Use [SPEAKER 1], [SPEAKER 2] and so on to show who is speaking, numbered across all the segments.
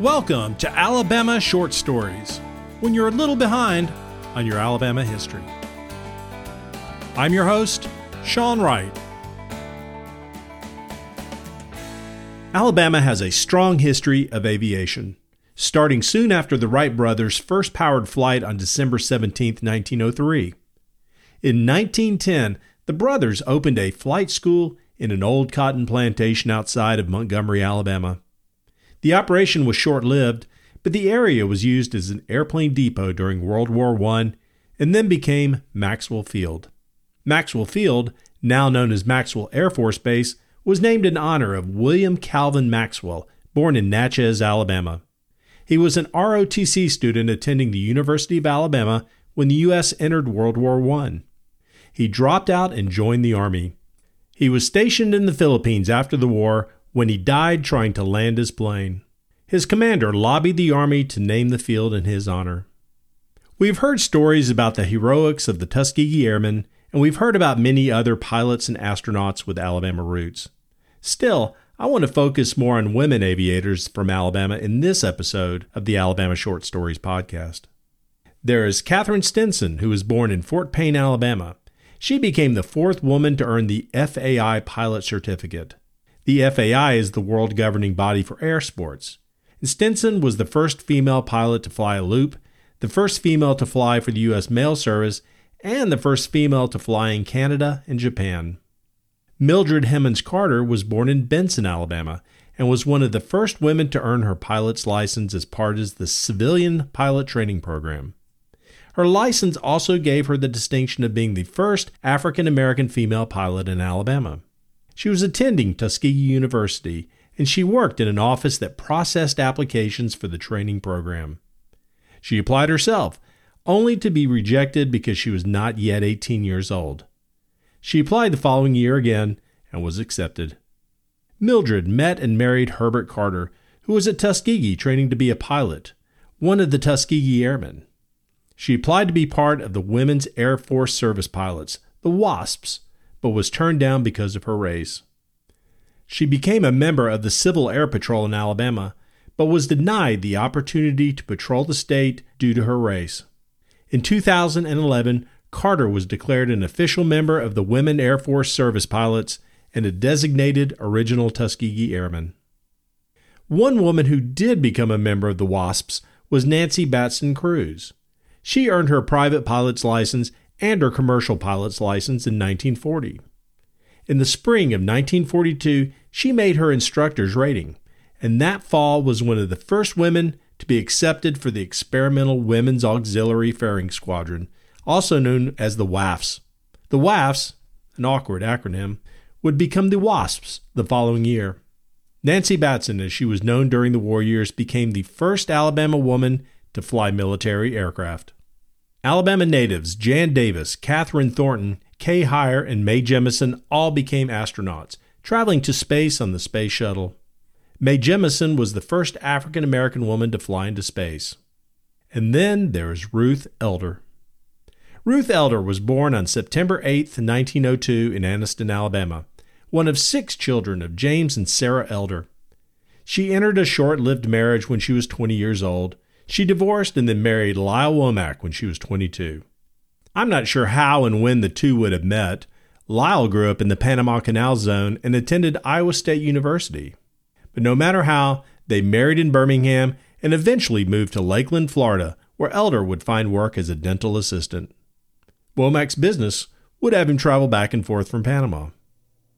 [SPEAKER 1] Welcome to Alabama Short Stories, when you're a little behind on your Alabama history. I'm your host, Sean Wright. Alabama has a strong history of aviation, starting soon after the Wright brothers' first powered flight on December 17, 1903. In 1910, the brothers opened a flight school in an old cotton plantation outside of Montgomery, Alabama. The operation was short lived, but the area was used as an airplane depot during World War I and then became Maxwell Field. Maxwell Field, now known as Maxwell Air Force Base, was named in honor of William Calvin Maxwell, born in Natchez, Alabama. He was an ROTC student attending the University of Alabama when the U.S. entered World War I. He dropped out and joined the Army. He was stationed in the Philippines after the war when he died trying to land his plane. His commander lobbied the Army to name the field in his honor. We've heard stories about the heroics of the Tuskegee Airmen, and we've heard about many other pilots and astronauts with Alabama roots. Still, I want to focus more on women aviators from Alabama in this episode of the Alabama Short Stories podcast. There is Katherine Stinson, who was born in Fort Payne, Alabama. She became the fourth woman to earn the FAI pilot certificate. The FAI is the world governing body for air sports. Stinson was the first female pilot to fly a loop, the first female to fly for the U.S. Mail Service, and the first female to fly in Canada and Japan. Mildred Hemmons Carter was born in Benson, Alabama, and was one of the first women to earn her pilot's license as part of the civilian pilot training program. Her license also gave her the distinction of being the first African American female pilot in Alabama. She was attending Tuskegee University, and she worked in an office that processed applications for the training program. She applied herself, only to be rejected because she was not yet 18 years old. She applied the following year again and was accepted. Mildred met and married Herbert Carter, who was at Tuskegee training to be a pilot, one of the Tuskegee Airmen. She applied to be part of the Women's Air Force Service Pilots, the WASPs, but was turned down because of her race. She became a member of the Civil Air Patrol in Alabama, but was denied the opportunity to patrol the state due to her race. In 2011, Carter was declared an official member of the Women Air Force Service Pilots and a designated original Tuskegee Airman. One woman who did become a member of the WASPs was Nancy Batson Crews. She earned her private pilot's license and her commercial pilot's license in 1940. In the spring of 1942, she made her instructor's rating, and that fall was one of the first women to be accepted for the Experimental Women's Auxiliary Ferrying Squadron, also known as the WAFs. The WAFs, an awkward acronym, would become the WASPs the following year. Nancy Batson, as she was known during the war years, became the first Alabama woman to fly military aircraft. Alabama natives Jan Davis, Kathryn Thornton, Kay Hire, and Mae Jemison all became astronauts, traveling to space on the space shuttle. Mae Jemison was the first African American woman to fly into space. And then there is Ruth Elder. Ruth Elder was born on September 8, 1902, in Anniston, Alabama, one of six children of James and Sarah Elder. She entered a short lived marriage when she was 20 years old she divorced and then married Lyle Womack when she was 22. I'm not sure how and when the two would have met. Lyle grew up in the Panama Canal Zone and attended Iowa State University. But no matter how, they married in Birmingham and eventually moved to Lakeland, Florida, where Elder would find work as a dental assistant. Womack's business would have him travel back and forth from Panama.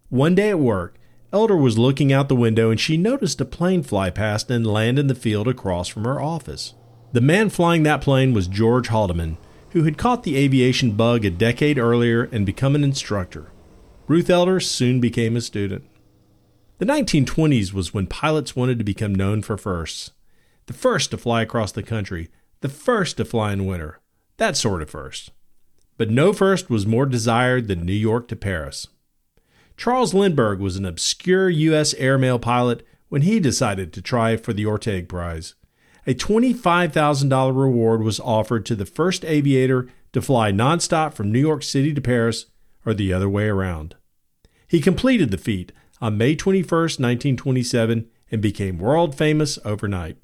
[SPEAKER 1] One day at work, Elder was looking out the window and she noticed a plane fly past and land in the field across from her office. The man flying that plane was George Haldeman, who had caught the aviation bug a decade earlier and become an instructor. Ruth Elder soon became a student. The 1920s was when pilots wanted to become known for firsts. The first to fly across the country, the first to fly in winter, that sort of first. But no first was more desired than New York to Paris. Charles Lindbergh was an obscure U.S. airmail pilot when he decided to try for the Orteig Prize a $25,000 reward was offered to the first aviator to fly nonstop from New York City to Paris or the other way around. He completed the feat on May 21, 1927, and became world famous overnight.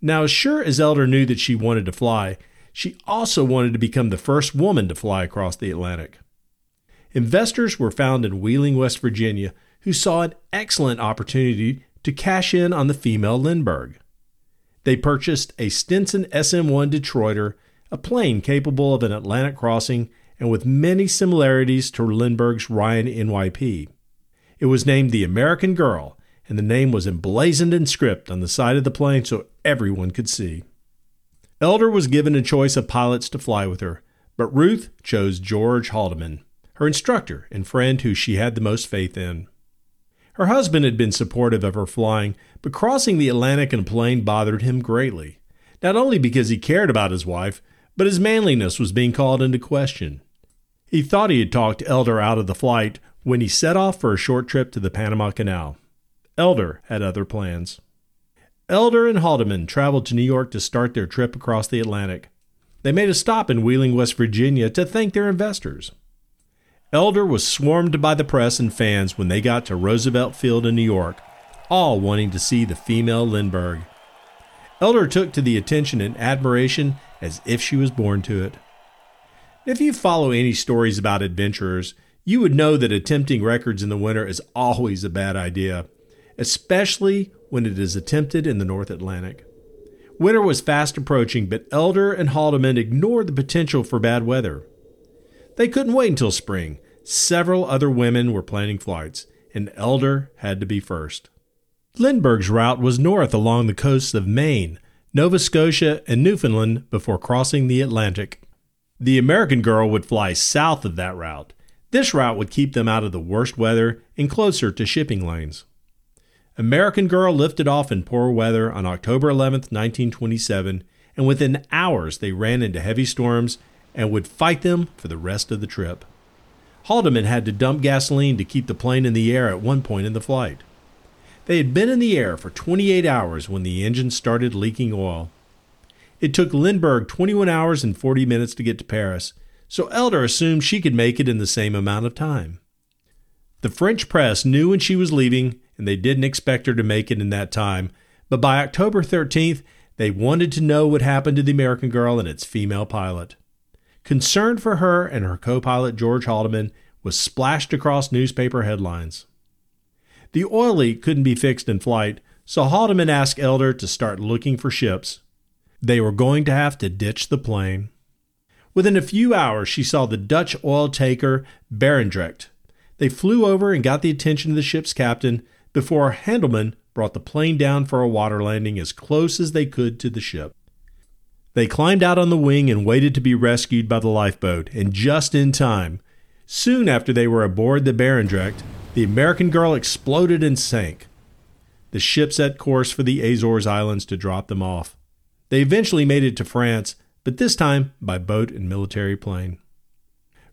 [SPEAKER 1] Now, as sure as Elder knew that she wanted to fly, she also wanted to become the first woman to fly across the Atlantic. Investors were found in Wheeling, West Virginia, who saw an excellent opportunity to cash in on the female Lindbergh. They purchased a Stinson SM 1 Detroiter, a plane capable of an Atlantic crossing and with many similarities to Lindbergh's Ryan NYP. It was named the American Girl, and the name was emblazoned in script on the side of the plane so everyone could see. Elder was given a choice of pilots to fly with her, but Ruth chose George Haldeman, her instructor and friend who she had the most faith in. Her husband had been supportive of her flying, but crossing the Atlantic in a plane bothered him greatly, not only because he cared about his wife, but his manliness was being called into question. He thought he had talked Elder out of the flight when he set off for a short trip to the Panama Canal. Elder had other plans. Elder and Haldeman traveled to New York to start their trip across the Atlantic. They made a stop in Wheeling, West Virginia to thank their investors. Elder was swarmed by the press and fans when they got to Roosevelt Field in New York, all wanting to see the female Lindbergh. Elder took to the attention and admiration as if she was born to it. If you follow any stories about adventurers, you would know that attempting records in the winter is always a bad idea, especially when it is attempted in the North Atlantic. Winter was fast approaching, but Elder and Haldeman ignored the potential for bad weather. They couldn't wait until spring. Several other women were planning flights, and Elder had to be first. Lindbergh's route was north along the coasts of Maine, Nova Scotia, and Newfoundland before crossing the Atlantic. The American Girl would fly south of that route. This route would keep them out of the worst weather and closer to shipping lanes. American Girl lifted off in poor weather on October 11, 1927, and within hours they ran into heavy storms and would fight them for the rest of the trip. Haldeman had to dump gasoline to keep the plane in the air at one point in the flight. They had been in the air for 28 hours when the engine started leaking oil. It took Lindbergh 21 hours and 40 minutes to get to Paris, so Elder assumed she could make it in the same amount of time. The French press knew when she was leaving, and they didn't expect her to make it in that time, but by October 13th, they wanted to know what happened to the American girl and its female pilot. Concern for her and her co pilot George Haldeman was splashed across newspaper headlines. The oil leak couldn't be fixed in flight, so Haldeman asked Elder to start looking for ships. They were going to have to ditch the plane. Within a few hours, she saw the Dutch oil taker Barendrecht. They flew over and got the attention of the ship's captain before Haldeman brought the plane down for a water landing as close as they could to the ship. They climbed out on the wing and waited to be rescued by the lifeboat, and just in time. Soon after they were aboard the Barendrecht, the American girl exploded and sank. The ship set course for the Azores Islands to drop them off. They eventually made it to France, but this time by boat and military plane.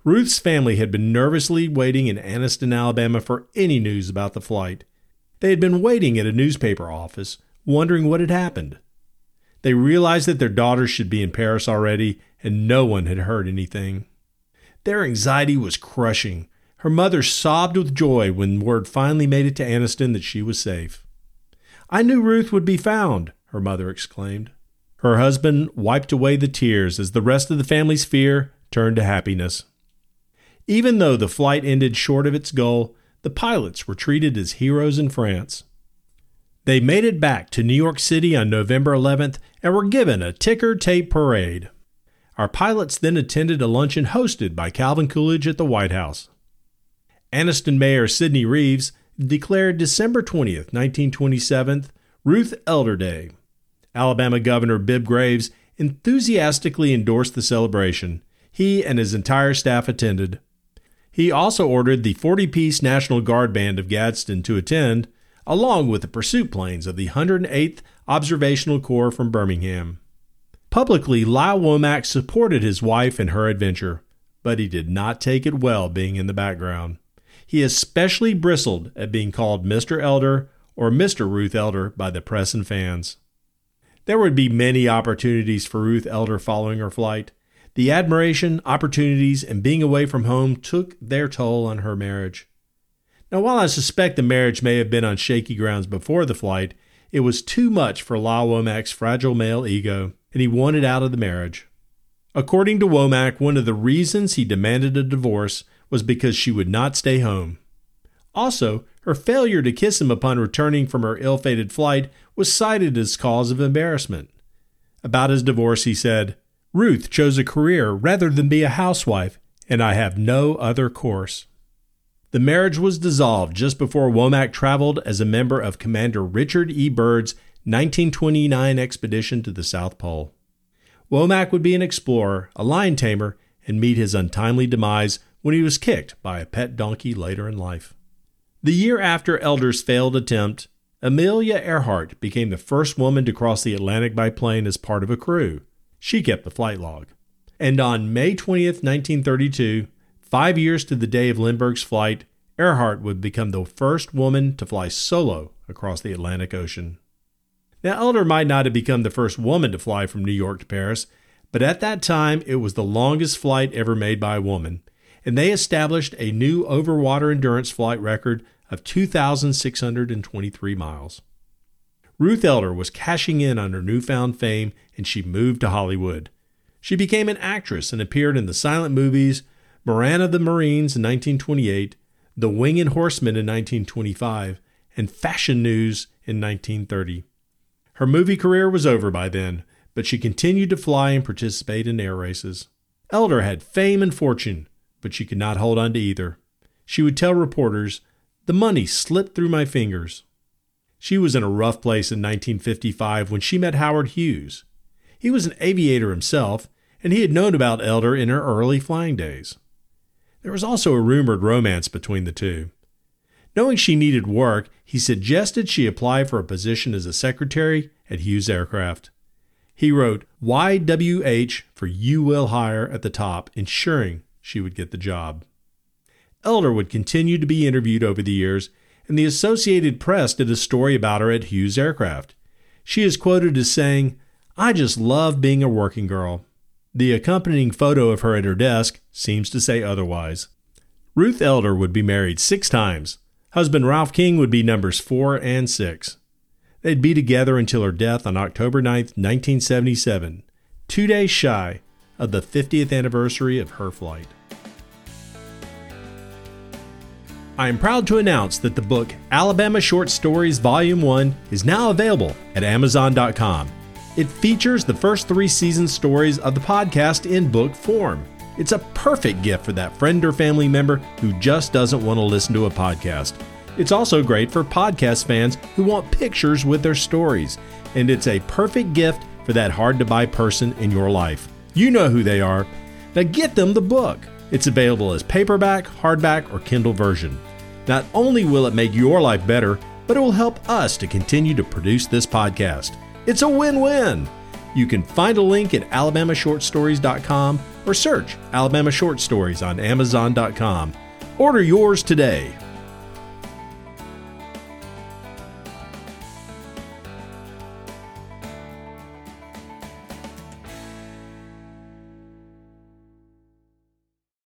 [SPEAKER 1] Ruth's family had been nervously waiting in Anniston, Alabama for any news about the flight. They had been waiting at a newspaper office, wondering what had happened. They realized that their daughters should be in Paris already, and no one had heard anything. Their anxiety was crushing. Her mother sobbed with joy when word finally made it to Anniston that she was safe. I knew Ruth would be found, her mother exclaimed. Her husband wiped away the tears as the rest of the family's fear turned to happiness. Even though the flight ended short of its goal, the pilots were treated as heroes in France. They made it back to New York City on November 11th and were given a ticker tape parade. Our pilots then attended a luncheon hosted by Calvin Coolidge at the White House. Anniston Mayor Sidney Reeves declared December 20th, 1927, Ruth Elder Day. Alabama Governor Bibb Graves enthusiastically endorsed the celebration. He and his entire staff attended. He also ordered the 40 piece National Guard Band of Gadsden to attend, along with the pursuit planes of the 108th Observational Corps from Birmingham. Publicly, Lyle Womack supported his wife in her adventure, but he did not take it well being in the background. He especially bristled at being called Mr. Elder or Mr. Ruth Elder by the press and fans. There would be many opportunities for Ruth Elder following her flight. The admiration, opportunities, and being away from home took their toll on her marriage. Now, while I suspect the marriage may have been on shaky grounds before the flight, It was too much for Lyle Womack's fragile male ego, and he wanted out of the marriage. According to Womack, one of the reasons he demanded a divorce was because she would not stay home. Also, her failure to kiss him upon returning from her ill fated flight was cited as cause of embarrassment. About his divorce, he said, Ruth chose a career rather than be a housewife, and I have no other course. The marriage was dissolved just before Womack traveled as a member of Commander Richard E. Byrd's 1929 expedition to the South Pole. Womack would be an explorer, a lion tamer, and meet his untimely demise when he was kicked by a pet donkey later in life. The year after Elder's failed attempt, Amelia Earhart became the first woman to cross the Atlantic by plane as part of a crew. She kept the flight log. And on May 20th, 1932, five years to the day of Lindbergh's flight, Earhart would become the first woman to fly solo across the Atlantic Ocean. Now, Elder might not have become the first woman to fly from New York to Paris, but at that time it was the longest flight ever made by a woman, and they established a new overwater endurance flight record of 2,623 miles. Ruth Elder was cashing in on her newfound fame, and she moved to Hollywood. She became an actress and appeared in the silent movies Moran of the Marines in 1928, The Winged Horseman in 1925, and Fashion News in 1930. Her movie career was over by then, but she continued to fly and participate in air races. Elder had fame and fortune, but she could not hold on to either. She would tell reporters, The money slipped through my fingers. She was in a rough place in 1955 when she met Howard Hughes. He was an aviator himself, and he had known about Elder in her early flying days. There was also a rumored romance between the two. Knowing she needed work, he suggested she apply for a position as a secretary at Hughes Aircraft. He wrote YWH for You Will Hire at the top, ensuring she would get the job. Elder would continue to be interviewed over the years, and the Associated Press did a story about her at Hughes Aircraft. She is quoted as saying, I just love being a working girl. The accompanying photo of her at her desk seems to say otherwise. Ruth Elder would be married six times, Husband Ralph King would be numbers 4 and 6. They'd be together until her death on October 9, 1977, two days shy of the 50th anniversary of her flight. I am proud to announce that the book Alabama Short Stories Volume 1 is now available at Amazon.com. It features the first three season stories of the podcast in book form. It's a perfect gift for that friend or family member who just doesn't want to listen to a podcast. It's also great for podcast fans who want pictures with their stories, and it's a perfect gift for that hard to buy person in your life. You know who they are. Now get them the book. It's available as paperback, hardback, or Kindle version. Not only will it make your life better, but it will help us to continue to produce this podcast. It's a win win. You can find a link at alabamashortstories.com or search Alabama Short Stories on amazon.com. Order yours today.